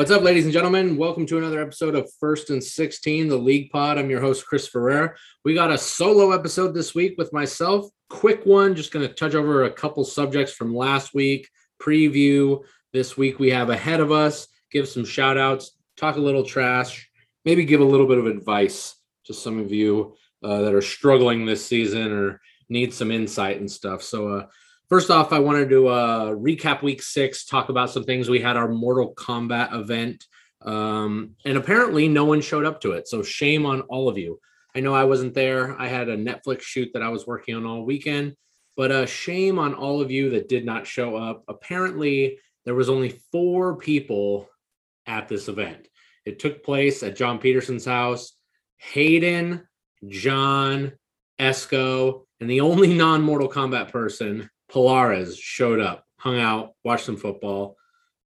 What's up, ladies and gentlemen? Welcome to another episode of First and 16, the League Pod. I'm your host, Chris Ferrer. We got a solo episode this week with myself. Quick one, just going to touch over a couple subjects from last week, preview this week we have ahead of us, give some shout outs, talk a little trash, maybe give a little bit of advice to some of you uh, that are struggling this season or need some insight and stuff. So, uh, first off, I wanted to uh, recap week six, talk about some things. We had our Mortal Kombat event, um, and apparently no one showed up to it. So, shame on all of you. I know I wasn't there. I had a Netflix shoot that I was working on all weekend, but uh, shame on all of you that did not show up. Apparently, there was only four people at this event. It took place at John Peterson's house. Hayden, John, Esco, and the only non-Mortal Kombat person, Polaris, showed up, hung out, watched some football.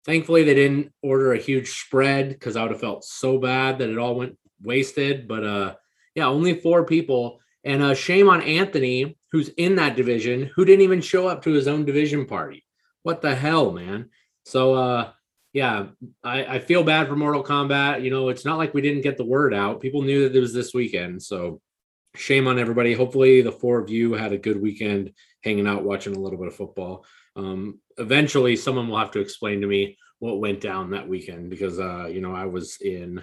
Thankfully, they didn't order a huge spread because I would have felt so bad that it all went wasted. But uh, yeah, only four people. And uh, shame on Anthony, who's in that division, who didn't even show up to his own division party. What the hell, man? So uh, yeah, I, I feel bad for Mortal Kombat. You know, it's not like we didn't get the word out. People knew that it was this weekend. So shame on everybody. Hopefully, the four of you had a good weekend hanging out, watching a little bit of football. Um, eventually, someone will have to explain to me what went down that weekend because, uh, you know, I was in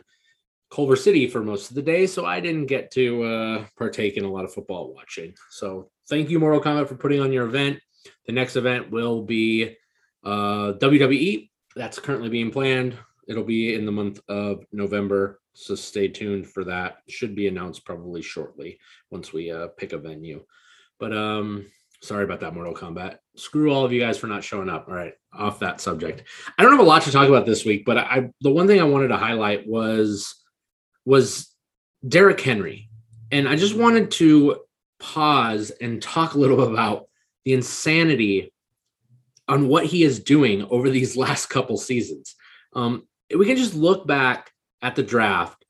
Culver City for most of the day, so I didn't get to uh, partake in a lot of football watching. So, thank you, Mortal Kombat, for putting on your event. The next event will be uh, WWE that's currently being planned. It'll be in the month of November, so stay tuned for that. Should be announced probably shortly once we uh, pick a venue. But um, sorry about that, Mortal Kombat. Screw all of you guys for not showing up. All right, off that subject. I don't have a lot to talk about this week, but I the one thing I wanted to highlight was was Derrick Henry, and I just wanted to pause and talk a little about the insanity on what he is doing over these last couple seasons. Um, we can just look back at the draft,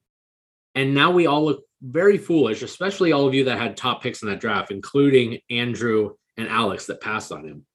and now we all look very foolish, especially all of you that had top picks in that draft, including Andrew and Alex that passed on him.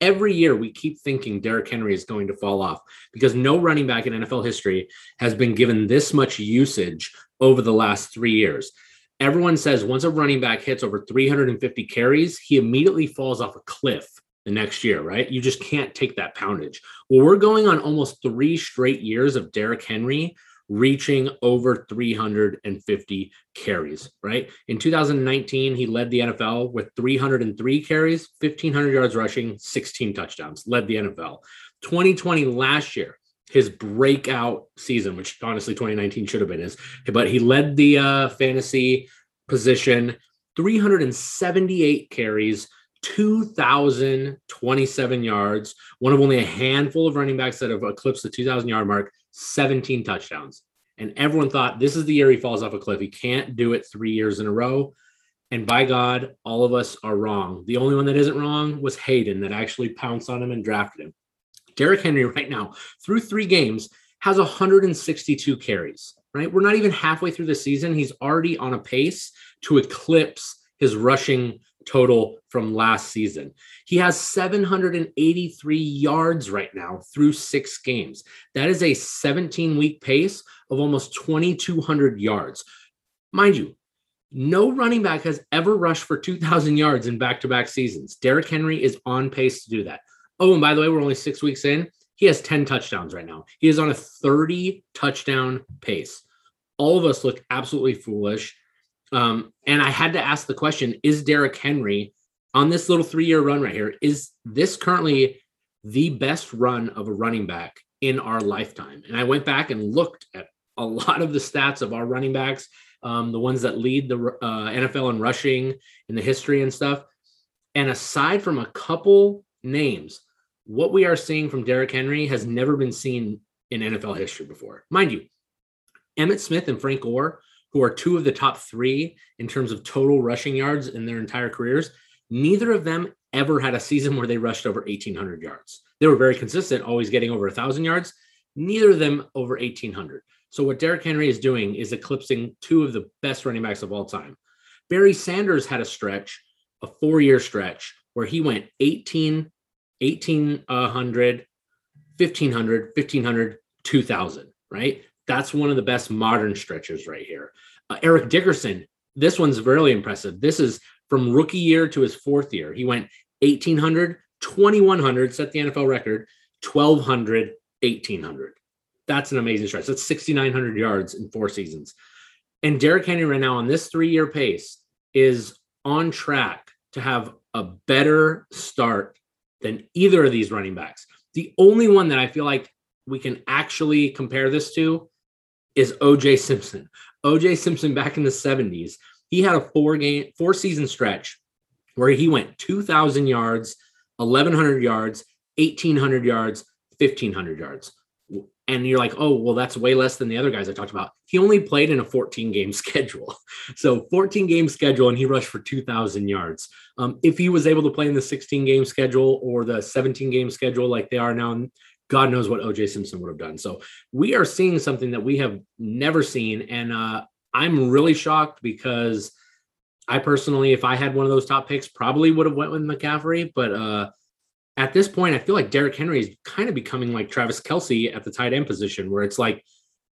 Every year, we keep thinking Derrick Henry is going to fall off because no running back in NFL history has been given this much usage over the last three years. Everyone says once a running back hits over 350 carries, he immediately falls off a cliff the next year, right? You just can't take that poundage. Well, we're going on almost three straight years of Derrick Henry reaching over 350 carries, right? In 2019, he led the NFL with 303 carries, 1,500 yards rushing, 16 touchdowns, led the NFL. 2020 last year, his breakout season, which honestly 2019 should have been his, but he led the uh, fantasy position, 378 carries, 2,027 yards, one of only a handful of running backs that have eclipsed the 2,000 yard mark, 17 touchdowns. And everyone thought this is the year he falls off a cliff. He can't do it three years in a row. And by God, all of us are wrong. The only one that isn't wrong was Hayden that actually pounced on him and drafted him. Derrick Henry, right now, through three games, has 162 carries, right? We're not even halfway through the season. He's already on a pace to eclipse his rushing total from last season. He has 783 yards right now through six games. That is a 17 week pace of almost 2,200 yards. Mind you, no running back has ever rushed for 2,000 yards in back to back seasons. Derrick Henry is on pace to do that. Oh, and by the way, we're only six weeks in. He has 10 touchdowns right now. He is on a 30 touchdown pace. All of us look absolutely foolish. Um, and I had to ask the question Is Derrick Henry on this little three year run right here? Is this currently the best run of a running back in our lifetime? And I went back and looked at a lot of the stats of our running backs, um, the ones that lead the uh, NFL in rushing in the history and stuff. And aside from a couple names, what we are seeing from Derrick Henry has never been seen in NFL history before. Mind you, Emmitt Smith and Frank Gore who are two of the top three in terms of total rushing yards in their entire careers, neither of them ever had a season where they rushed over 1,800 yards. They were very consistent, always getting over 1,000 yards, neither of them over 1,800. So, what Derrick Henry is doing is eclipsing two of the best running backs of all time. Barry Sanders had a stretch, a four year stretch, where he went 18, 1800, 1500, 1500, 2000, right? That's one of the best modern stretchers right here. Uh, Eric Dickerson, this one's really impressive. This is from rookie year to his fourth year. He went 1800, 2100, set the NFL record, 1200, 1800. That's an amazing stretch. That's 6,900 yards in four seasons. And Derrick Henry right now on this three year pace is on track to have a better start than either of these running backs. The only one that I feel like we can actually compare this to is OJ Simpson. OJ Simpson back in the 70s, he had a four game, four season stretch where he went 2,000 yards, 1,100 yards, 1,800 yards, 1,500 yards and you're like, oh, well, that's way less than the other guys I talked about. He only played in a 14 game schedule. So 14 game schedule, and he rushed for 2,000 yards. Um, if he was able to play in the 16 game schedule or the 17 game schedule like they are now, God knows what OJ Simpson would have done. So we are seeing something that we have never seen. And uh, I'm really shocked because I personally, if I had one of those top picks, probably would have went with McCaffrey. But uh, at this point, I feel like Derrick Henry is kind of becoming like Travis Kelce at the tight end position, where it's like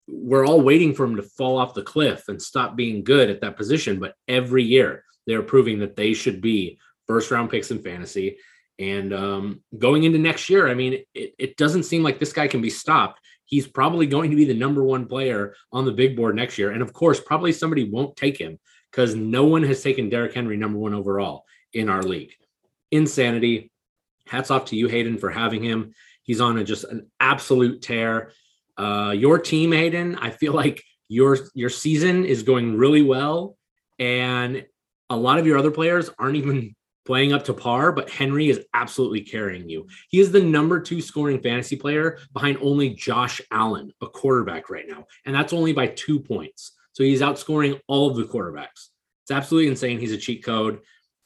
we're all waiting for him to fall off the cliff and stop being good at that position. But every year they're proving that they should be first round picks in fantasy. And um, going into next year, I mean, it, it doesn't seem like this guy can be stopped. He's probably going to be the number one player on the big board next year. And of course, probably somebody won't take him because no one has taken Derrick Henry number one overall in our league. Insanity hats off to you, Hayden, for having him. He's on a, just an absolute tear. Uh, your team, Hayden, I feel like your your season is going really well, and a lot of your other players aren't even playing up to par, but Henry is absolutely carrying you. He is the number two scoring fantasy player behind only Josh Allen, a quarterback right now, and that's only by two points. So he's outscoring all of the quarterbacks. It's absolutely insane. He's a cheat code.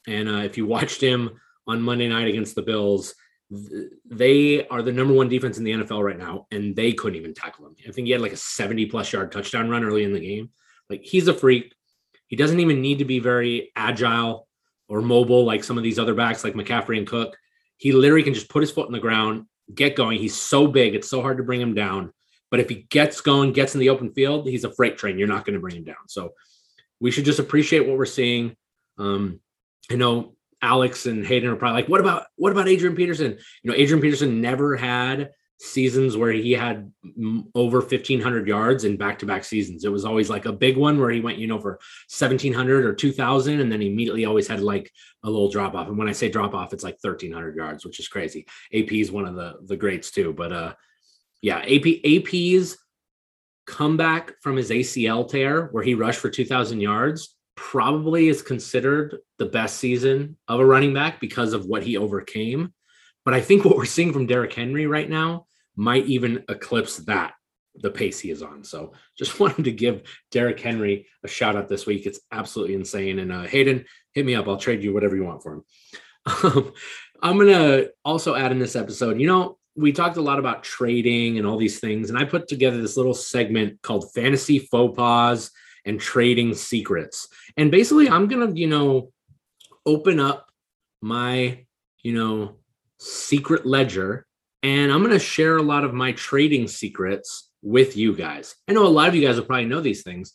And uh, if you watched him on Monday night against the Bills. They are the number one defense in the NFL right now, and they couldn't even tackle him. I think he had like a 70 plus yard touchdown run early in the game. Like he's a freak. He doesn't even need to be very agile or mobile like some of these other backs like McCaffrey and Cook. He literally can just put his foot in the ground, get going. He's so big, it's so hard to bring him down. But if he gets going, gets in the open field, he's a freight train. You're not going to bring him down. So we should just appreciate what we're seeing. Um, I know Alex and Hayden are probably like, what about what about Adrian Peterson? You know, Adrian Peterson never had seasons where he had over 1500 yards in back-to-back seasons. It was always like a big one where he went, you know, for 1700 or 2000 and then he immediately always had like a little drop off. And when I say drop off, it's like 1300 yards, which is crazy. AP is one of the the greats too, but uh yeah, AP AP's comeback from his ACL tear where he rushed for 2000 yards probably is considered the best season of a running back because of what he overcame. But I think what we're seeing from Derrick Henry right now might even eclipse that, the pace he is on. So just wanted to give Derrick Henry a shout out this week. It's absolutely insane. And uh, Hayden, hit me up. I'll trade you whatever you want for him. Um, I'm going to also add in this episode, you know, we talked a lot about trading and all these things. And I put together this little segment called Fantasy Faux Pas and trading secrets. And basically, I'm going to, you know, open up my, you know, secret ledger and I'm going to share a lot of my trading secrets with you guys. I know a lot of you guys will probably know these things.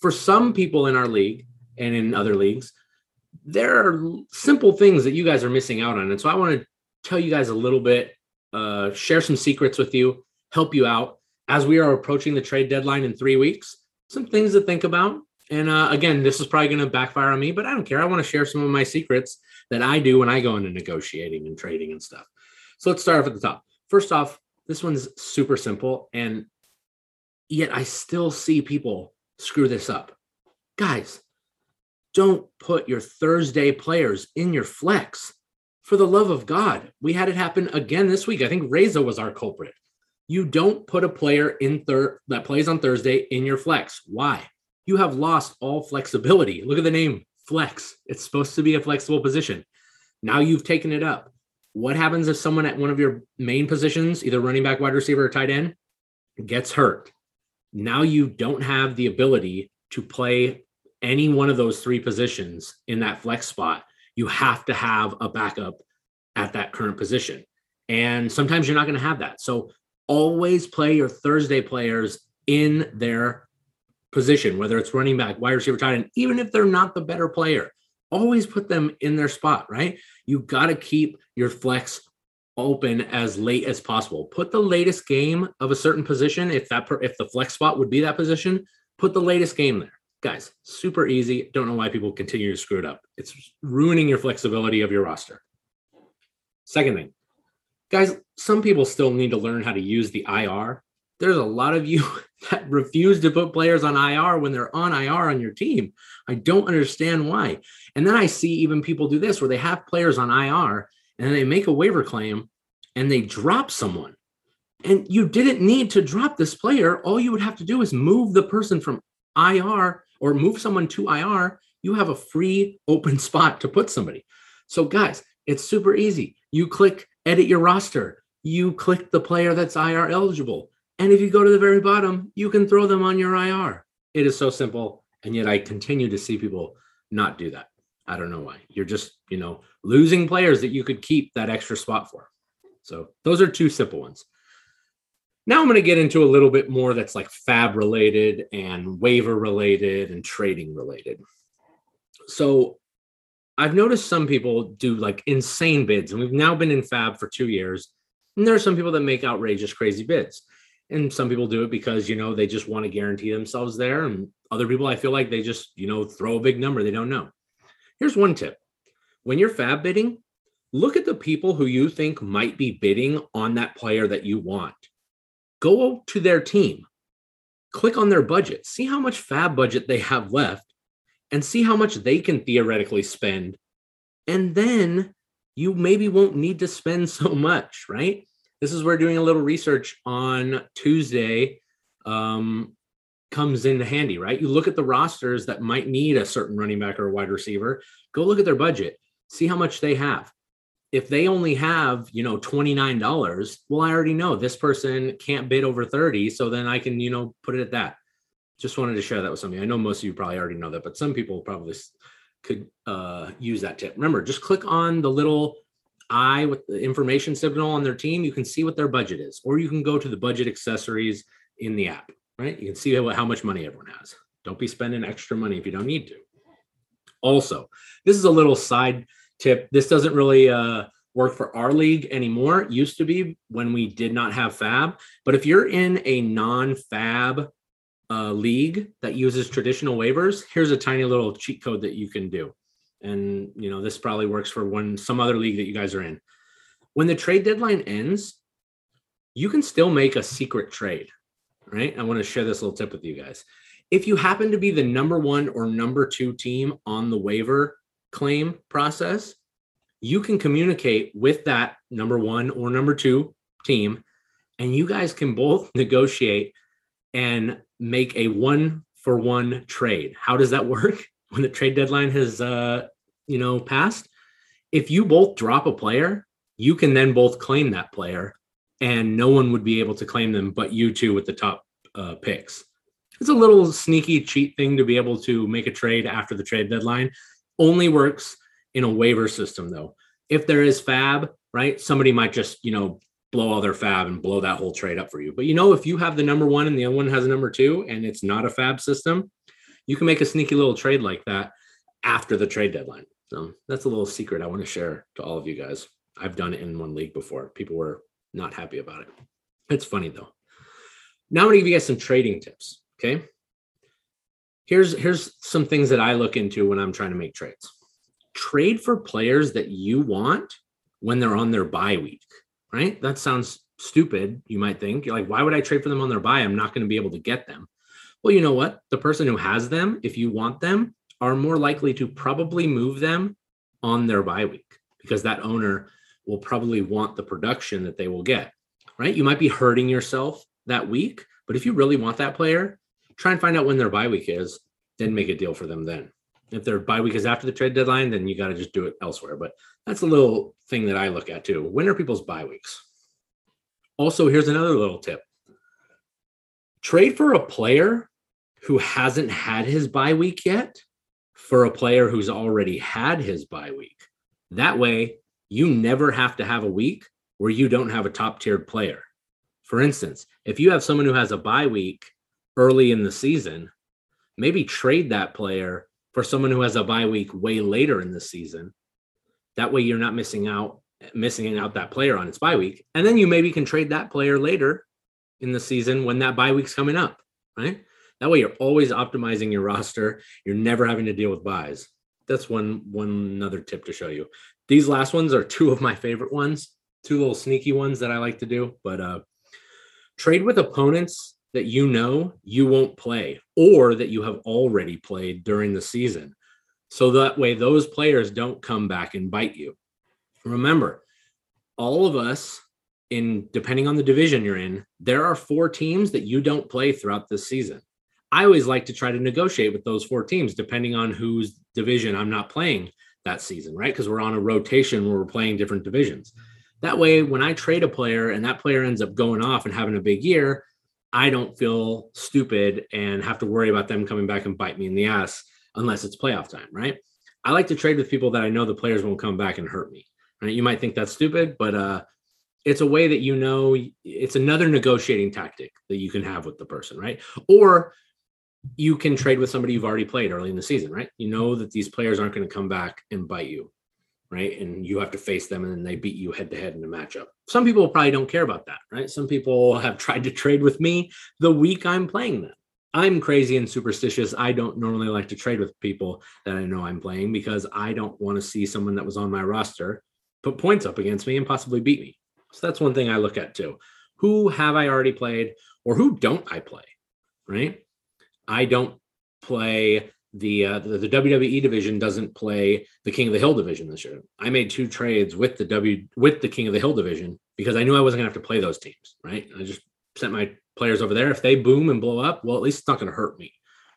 For some people in our league and in other leagues, there are simple things that you guys are missing out on. And so I want to tell you guys a little bit, uh, share some secrets with you, help you out as we are approaching the trade deadline in three weeks some things to think about. And uh, again, this is probably going to backfire on me, but I don't care. I want to share some of my secrets that I do when I go into negotiating and trading and stuff. So let's start off at the top. First off, this one's super simple, and yet I still see people screw this up. Guys, don't put your Thursday players in your flex. For the love of God, we had it happen again this week. I think Reza was our culprit you don't put a player in third that plays on Thursday in your flex. Why? You have lost all flexibility. Look at the name flex. It's supposed to be a flexible position. Now you've taken it up. What happens if someone at one of your main positions, either running back, wide receiver, or tight end, gets hurt? Now you don't have the ability to play any one of those three positions in that flex spot. You have to have a backup at that current position. And sometimes you're not going to have that. So always play your Thursday players in their position, whether it's running back, wide receiver, tight end, even if they're not the better player, always put them in their spot, right? You got to keep your flex open as late as possible. Put the latest game of a certain position, if that per, if the flex spot would be that position, put the latest game there. Guys, super easy. Don't know why people continue to screw it up. It's ruining your flexibility of your roster. Second thing, guys, some people still need to learn how to use the IR. There's a lot of you that refuse to put players on IR when they're on IR on your team. I don't understand why. And then I see even people do this where they have players on IR and they make a waiver claim and they drop someone. And you didn't need to drop this player. All you would have to do is move the person from IR or move someone to IR. You have a free open spot to put somebody. So, guys, it's super easy. You click edit your roster, you click the player that's IR eligible. And if you go to the very bottom, you can throw them on your IR. It is so simple. And yet I continue to see people not do that. I don't know why. You're just, you know, losing players that you could keep that extra spot for. So those are two simple ones. Now I'm going to get into a little bit more that's like FAAB related and waiver related and trading related. So I've noticed some people do like insane bids, and we've now been in FAAB for two years. And there are some people that make outrageous, crazy bids. And some people do it because, you know, they just want to guarantee themselves there. And other people, I feel like they just, you know, throw a big number they don't know. Here's one tip when you're FAAB bidding, look at the people who you think might be bidding on that player that you want. Go to their team, click on their budget, see how much FAAB budget they have left, and see how much they can theoretically spend. And then you maybe won't need to spend so much, right? This is where doing a little research on Tuesday um, comes in handy, right? You look at the rosters that might need a certain running back or a wide receiver, go look at their budget, see how much they have. If they only have, you know, $29, well, I already know this person can't bid over 30. So then I can, you know, put it at that. Just wanted to share that with somebody. I know most of you probably already know that, but some people probably could uh, use that tip. Remember, just click on the little eye with the information signal on their team. You can see what their budget is, or you can go to the budget accessories in the app right? You can see how, how much money everyone has. Don't be spending extra money if you don't need to. Also, this is a little side tip. This doesn't really uh, work for our league anymore. It used to be when we did not have FAAB. But if you're in a non FAAB uh, league that uses traditional waivers, here's a tiny little cheat code that you can do. And you know this probably works for one some other league that you guys are in. When the trade deadline ends, you can still make a secret trade right? I want to share this little tip with you guys. If you happen to be the number one or number two team on the waiver claim process, you can communicate with that number one or number two team, and you guys can both negotiate and make a one for one trade. How does that work when the trade deadline has, uh, you know, passed? If you both drop a player, you can then both claim that player and no one would be able to claim them but you two with the top uh, picks. It's a little sneaky cheat thing to be able to make a trade after the trade deadline. Only works in a waiver system though. If there is FAAB, right, somebody might just, you know, blow all their FAAB and blow that whole trade up for you. But you know, if you have the number one and the other one has a number two and it's not a FAAB system, you can make a sneaky little trade like that after the trade deadline. So that's a little secret I want to share to all of you guys. I've done it in one league before. People were not happy about it. It's funny though. Now I'm going to give you guys some trading tips. Okay. Here's here's some things that I look into when I'm trying to make trades. Trade for players that you want when they're on their bye week. Right? That sounds stupid. You might think you're like, why would I trade for them on their bye? I'm not going to be able to get them. Well, you know what? The person who has them, if you want them, are more likely to probably move them on their bye week because that owner will probably want the production that they will get, right? You might be hurting yourself that week, but if you really want that player, try and find out when their bye week is, then make a deal for them then. If their bye week is after the trade deadline, then you got to just do it elsewhere. But that's a little thing that I look at too. When are people's bye weeks? Also, here's another little tip trade for a player who hasn't had his bye week yet for a player who's already had his bye week. That way, you never have to have a week where you don't have a top tiered player For instance, if you have someone who has a bye week early in the season, maybe trade that player for someone who has a bye week way later in the season. That way you're not missing out missing out that player on its bye week. And then you maybe can trade that player later in the season when that bye week's coming up, right? That way you're always optimizing your roster. You're never having to deal with buys. That's one one another tip to show you. These last ones are two of my favorite ones, two little sneaky ones that I like to do, but uh trade with opponents that you know you won't play or that you have already played during the season. So that way those players don't come back and bite you. Remember, all of us in depending on the division you're in, there are four teams that you don't play throughout this season. I always like to try to negotiate with those four teams depending on whose division I'm not playing that season, right? Because we're on a rotation where we're playing different divisions. That way, when I trade a player and that player ends up going off and having a big year, I don't feel stupid and have to worry about them coming back and bite me in the ass unless it's playoff time, right? I like to trade with people that I know the players won't come back and hurt me. Right? You might think that's stupid, but uh, it's a way that you know it's another negotiating tactic that you can have with the person, right? Or you can trade with somebody you've already played early in the season, right? You know that these players aren't going to come back and bite you, right? And you have to face them and then they beat you head to head in a matchup. Some people probably don't care about that, right? Some people have tried to trade with me the week I'm playing them. I'm crazy and superstitious. I don't normally like to trade with people that I know I'm playing because I don't want to see someone that was on my roster put points up against me and possibly beat me. So that's one thing I look at too. Who have I already played or who don't I play? Right? I don't play the, uh, the the WWE division doesn't play the King of the Hill division this year. I made two trades with the W with the King of the Hill division because I knew I wasn't gonna have to play those teams. Right? I just sent my players over there. If they boom and blow up, well, at least it's not gonna hurt me.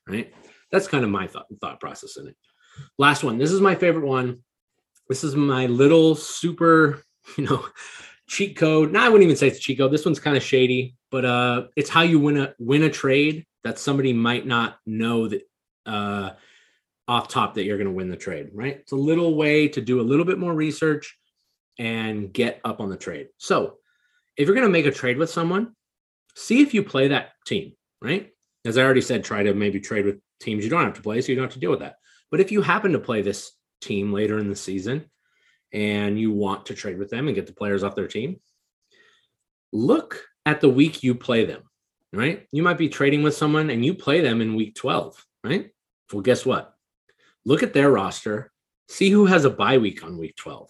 Right? That's kind of my thought thought process in it. Last one. This is my favorite one. This is my little super, you know, cheat code. Now I wouldn't even say it's a cheat code. This one's kind of shady, but uh, it's how you win a win a trade that somebody might not know that uh, off top that you're going to win the trade. Right? It's a little way to do a little bit more research and get up on the trade. So if you're going to make a trade with someone, see if you play that team. Right? As I already said, try to maybe trade with teams you don't have to play, so you don't have to deal with that. But if you happen to play this team later in the season and you want to trade with them and get the players off their team, look at the week you play them, right? You might be trading with someone and you play them in week 12, right? Well, guess what? Look at their roster, see who has a bye week on week 12.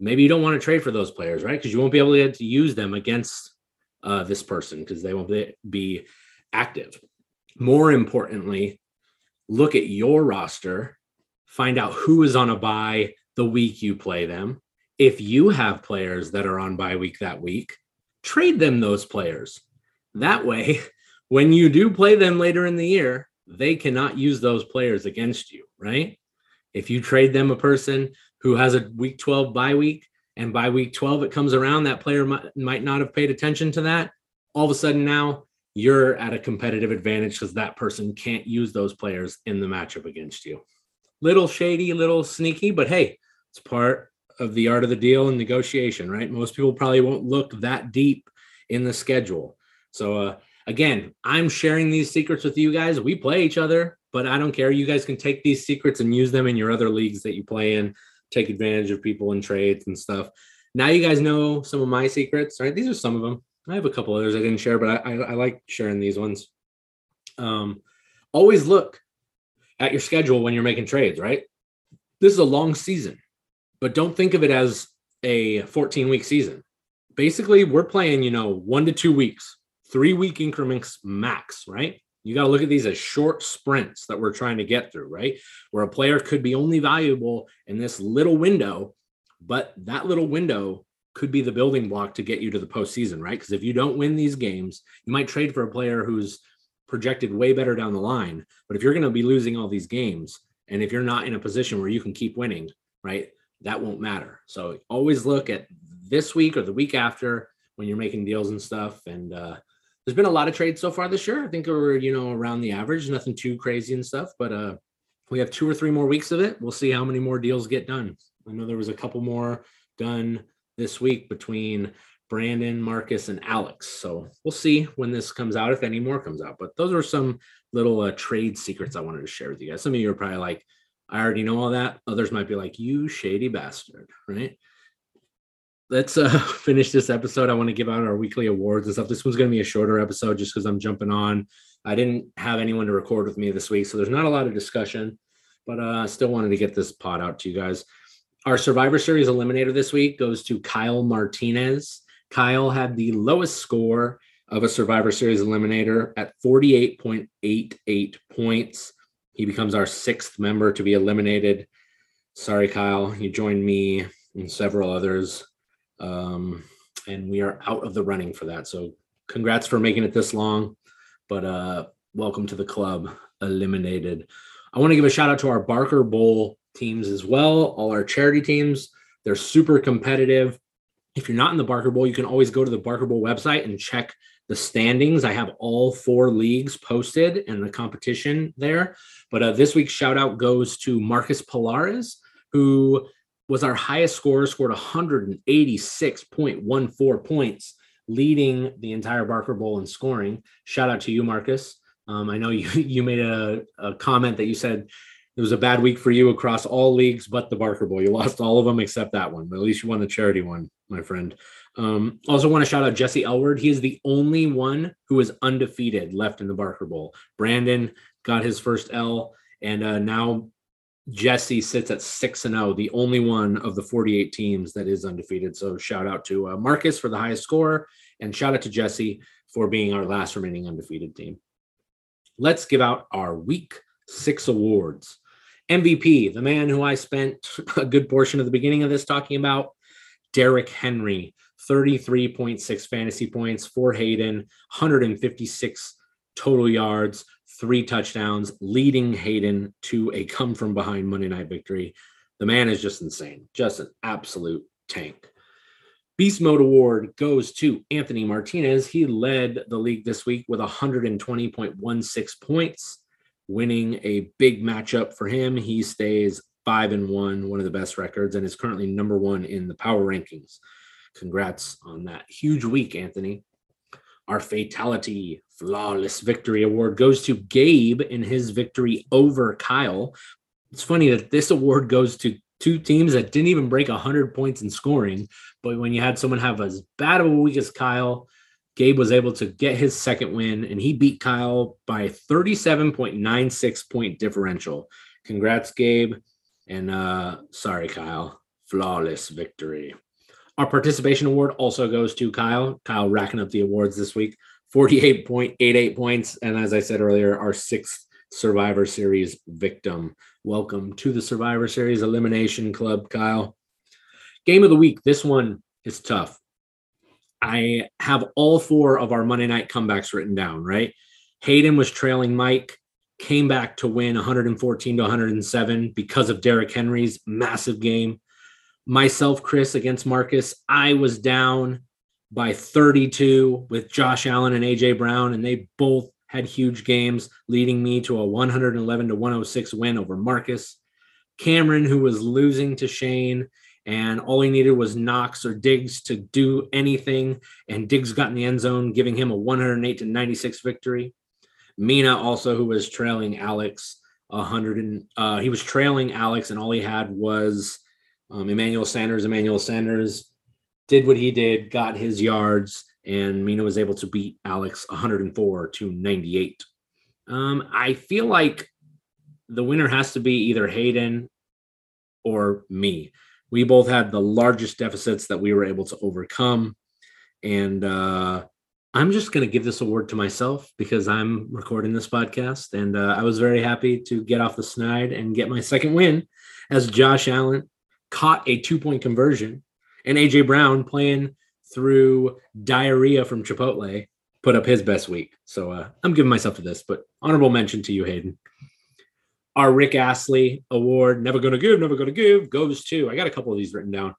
Maybe you don't want to trade for those players, right? Because you won't be able to, to use them against uh, this person because they won't be active. More importantly, look at your roster, find out who is on a bye the week you play them. If you have players that are on bye week that week, trade them those players. That way, when you do play them later in the year, they cannot use those players against you, right? If you trade them a person who has a week 12 bye week, and by week 12 it comes around, that player might, might not have paid attention to that. All of a sudden now you're at a competitive advantage because that person can't use those players in the matchup against you. Little shady, little sneaky, but hey, it's part of the art of the deal and negotiation, right? Most people probably won't look that deep in the schedule. So, uh, again, I'm sharing these secrets with you guys. We play each other, but I don't care. You guys can take these secrets and use them in your other leagues that you play in, take advantage of people in trades and stuff. Now you guys know some of my secrets, right? These are some of them. I have a couple others I didn't share, but I, I, I like sharing these ones. Um, always look at your schedule when you're making trades, right? This is a long season but don't think of it as a 14 week season. Basically, we're playing, you know, one to two weeks, three week increments max, right? You got to look at these as short sprints that we're trying to get through, right? Where a player could be only valuable in this little window, but that little window could be the building block to get you to the postseason, right? Because if you don't win these games, you might trade for a player who's projected way better down the line. But if you're going to be losing all these games, and if you're not in a position where you can keep winning, right? that won't matter. So always look at this week or the week after when you're making deals and stuff. And uh, there's been a lot of trades so far this year. I think we're you know around the average, nothing too crazy and stuff. But uh, we have two or three more weeks of it. We'll see how many more deals get done. I know there was a couple more done this week between Brandon, Marcus, and Alex. So we'll see when this comes out, if any more comes out. But those are some little uh, trade secrets I wanted to share with you guys. Some of you are probably like, I already know all that. Others might be like, you shady bastard, right? Let's uh, finish this episode. I want to give out our weekly awards and stuff. This one's going to be a shorter episode just because I'm jumping on. I didn't have anyone to record with me this week, so there's not a lot of discussion, but uh, I still wanted to get this pod out to you guys. Our Survivor Series eliminator this week goes to Kyle Martinez. Kyle had the lowest score of a Survivor Series eliminator at 48.88 points. He becomes our sixth member to be eliminated. Sorry, Kyle. You joined me and several others. Um, and we are out of the running for that. So congrats for making it this long. But uh, welcome to the club, eliminated. I want to give a shout out to our Barker Bowl teams as well, all our charity teams. They're super competitive. If you're not in the Barker Bowl, you can always go to the Barker Bowl website and check the standings. I have all four leagues posted and the competition there. But uh, this week's shout out goes to Marcus Polaris, who was our highest scorer, scored 186.14 points, leading the entire Barker Bowl in scoring. Shout out to you, Marcus. Um, I know you you made a, a comment that you said it was a bad week for you across all leagues but the Barker Bowl. You lost all of them except that one, but at least you won the charity one, my friend. Um, also want to shout out Jesse Elward. He is the only one who is undefeated left in the Barker Bowl. Brandon got his first L, and uh, now Jesse sits at six and zero, oh, the only one of the 48 teams that is undefeated. So shout out to uh, Marcus for the highest score, and shout out to Jesse for being our last remaining undefeated team. Let's give out our week six awards. MVP, the man who I spent a good portion of the beginning of this talking about, Derrick Henry, 33.6 fantasy points for Hayden, 156 total yards, three touchdowns, leading Hayden to a come from behind Monday night victory. The man is just insane, just an absolute tank. Beast Mode Award goes to Anthony Martinez. He led the league this week with 120.16 points winning a big matchup for him. He stays five and one, one of the best records, and is currently number one in the power rankings. Congrats on that huge week, Anthony. Our fatality flawless victory award goes to Gabe in his victory over Kyle. It's funny that this award goes to two teams that didn't even break 100 points in scoring, but when you had someone have as bad of a week as Kyle, Gabe was able to get his second win and he beat Kyle by 37.96 point differential. Congrats, Gabe. And uh, sorry, Kyle. Flawless victory. Our participation award also goes to Kyle. Kyle racking up the awards this week 48.88 points. And as I said earlier, our sixth Survivor Series victim. Welcome to the Survivor Series Elimination Club, Kyle. Game of the week. This one is tough. I have all four of our Monday night comebacks written down, right? Hayden was trailing Mike, came back to win 114 to 107 because of Derrick Henry's massive game. Myself, Chris against Marcus, I was down by 32 with Josh Allen and AJ Brown, and they both had huge games, leading me to a 111 to 106 win over Marcus. Cameron, who was losing to Shane, and all he needed was Knox or Diggs to do anything, and Diggs got in the end zone, giving him a 108 to 96 victory. Mina also, who was trailing Alex, 100 and uh, he was trailing Alex, and all he had was um, Emmanuel Sanders. Emmanuel Sanders did what he did, got his yards, and Mina was able to beat Alex 104 to 98. Um, I feel like the winner has to be either Hayden or me we both had the largest deficits that we were able to overcome. And uh, I'm just going to give this award to myself because I'm recording this podcast. And uh, I was very happy to get off the snide and get my second win as Josh Allen caught a two point conversion and AJ Brown playing through diarrhea from Chipotle put up his best week. So uh, I'm giving myself to this, but honorable mention to you, Hayden our Rick Astley award, never gonna give, never gonna give, goes to. I got a couple of these written down.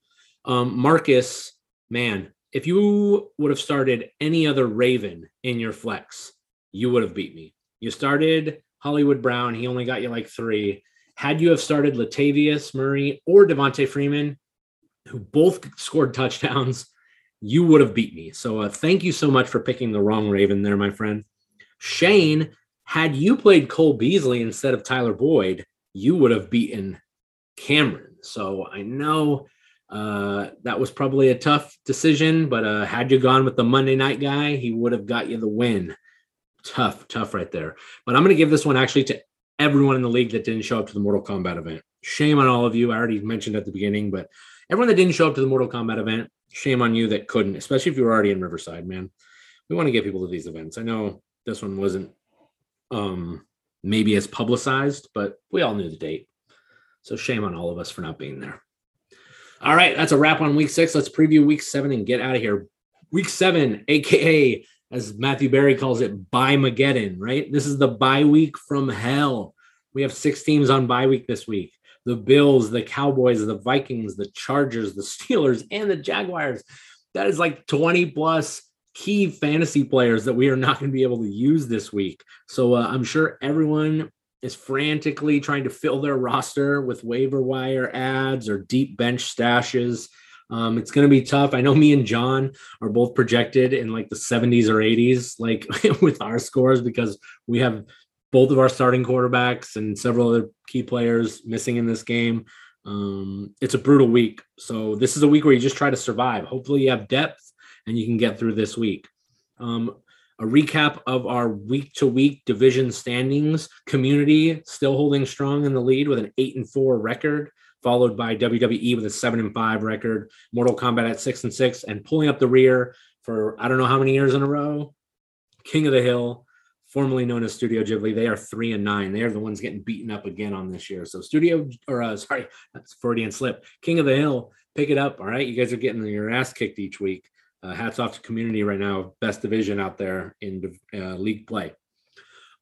Um, Marcus, man, if you would have started any other Raven in your flex, you would have beat me. You started Hollywood Brown, he only got you like three. Had you have started Latavius Murray or Devonta Freeman, who both scored touchdowns, you would have beat me. So uh, thank you so much for picking the wrong Raven there, my friend. Shane, had you played Cole Beasley instead of Tyler Boyd, you would have beaten Cameron. So I know uh, that was probably a tough decision, but uh, had you gone with the Monday night guy, he would have got you the win. Tough, tough right there. But I'm going to give this one actually to everyone in the league that didn't show up to the Mortal Kombat event. Shame on all of you. I already mentioned at the beginning, but everyone that didn't show up to the Mortal Kombat event, shame on you that couldn't, especially if you were already in Riverside, man. We want to get people to these events. I know this one wasn't um maybe as publicized, but we all knew the date. So shame on all of us for not being there. All right, that's a wrap on week six. Let's preview week seven and get out of here. Week seven, aka as Matthew Berry calls it, bye Mageddon, right? This is the bye week from hell. We have six teams on bye week this week the Bills, the Cowboys, the Vikings, the Chargers, the Steelers, and the Jaguars. That is like 20 plus key fantasy players that we are not going to be able to use this week. So uh, I'm sure everyone is frantically trying to fill their roster with waiver wire ads or deep bench stashes. Um, it's going to be tough. I know me and John are both projected in like the 70s or 80s, like with our scores, because we have both of our starting quarterbacks and several other key players missing in this game. Um, it's a brutal week. So this is a week where you just try to survive. Hopefully you have depth and you can get through this week. Um, a recap of our week to week division standings. Community still holding strong in the lead with an eight and four record, followed by WWE with a seven and five record, Mortal Kombat at six and six, and pulling up the rear for I don't know how many years in a row. King of the Hill, formerly known as Studio Ghibli, they are three and nine. They are the ones getting beaten up again on this year. So Studio, or uh, sorry, that's Freudian slip. King of the Hill, pick it up. All right, you guys are getting your ass kicked each week. Uh, hats off to community right now, best division out there in uh, league play.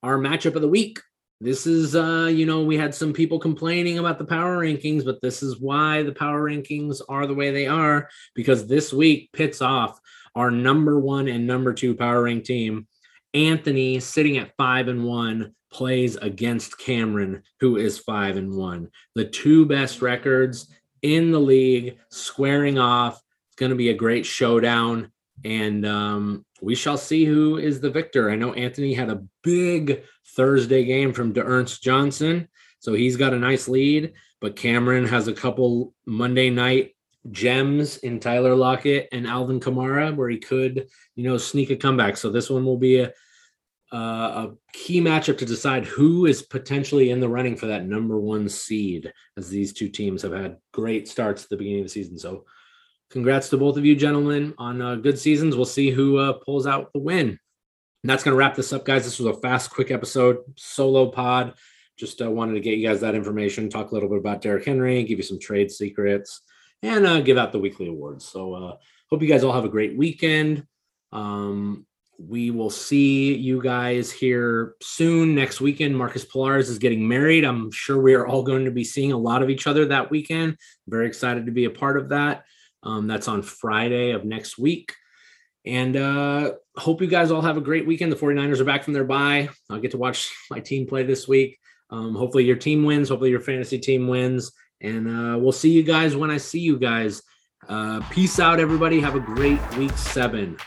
Our matchup of the week. This is, uh, you know, we had some people complaining about the power rankings, but this is why the power rankings are the way they are because this week pits off our number one and number two power rank team. Anthony, sitting at five and one, plays against Cameron, who is five and one. The two best records in the league, squaring off It's going to be a great showdown, and um, we shall see who is the victor. I know Anthony had a big Thursday game from Ernst Johnson, so he's got a nice lead. But Cameron has a couple Monday night gems in Tyler Lockett and Alvin Kamara where he could, you know, sneak a comeback. So this one will be a uh, a key matchup to decide who is potentially in the running for that number one seed, as these two teams have had great starts at the beginning of the season. So congrats to both of you gentlemen on uh, good seasons. We'll see who uh, pulls out the win. And that's going to wrap this up, guys. This was a fast, quick episode, solo pod. Just uh, wanted to get you guys that information, talk a little bit about Derrick Henry, give you some trade secrets, and uh, give out the weekly awards. So, uh, hope you guys all have a great weekend. Um, we will see you guys here soon next weekend. Marcus Polaris is getting married. I'm sure we are all going to be seeing a lot of each other that weekend. Very excited to be a part of that. Um, that's on Friday of next week. And uh, hope you guys all have a great weekend. The 49ers are back from their bye. I'll get to watch my team play this week. Um, hopefully, your team wins. Hopefully, your fantasy team wins. And uh, we'll see you guys when I see you guys. Uh, peace out, everybody. Have a great week seven.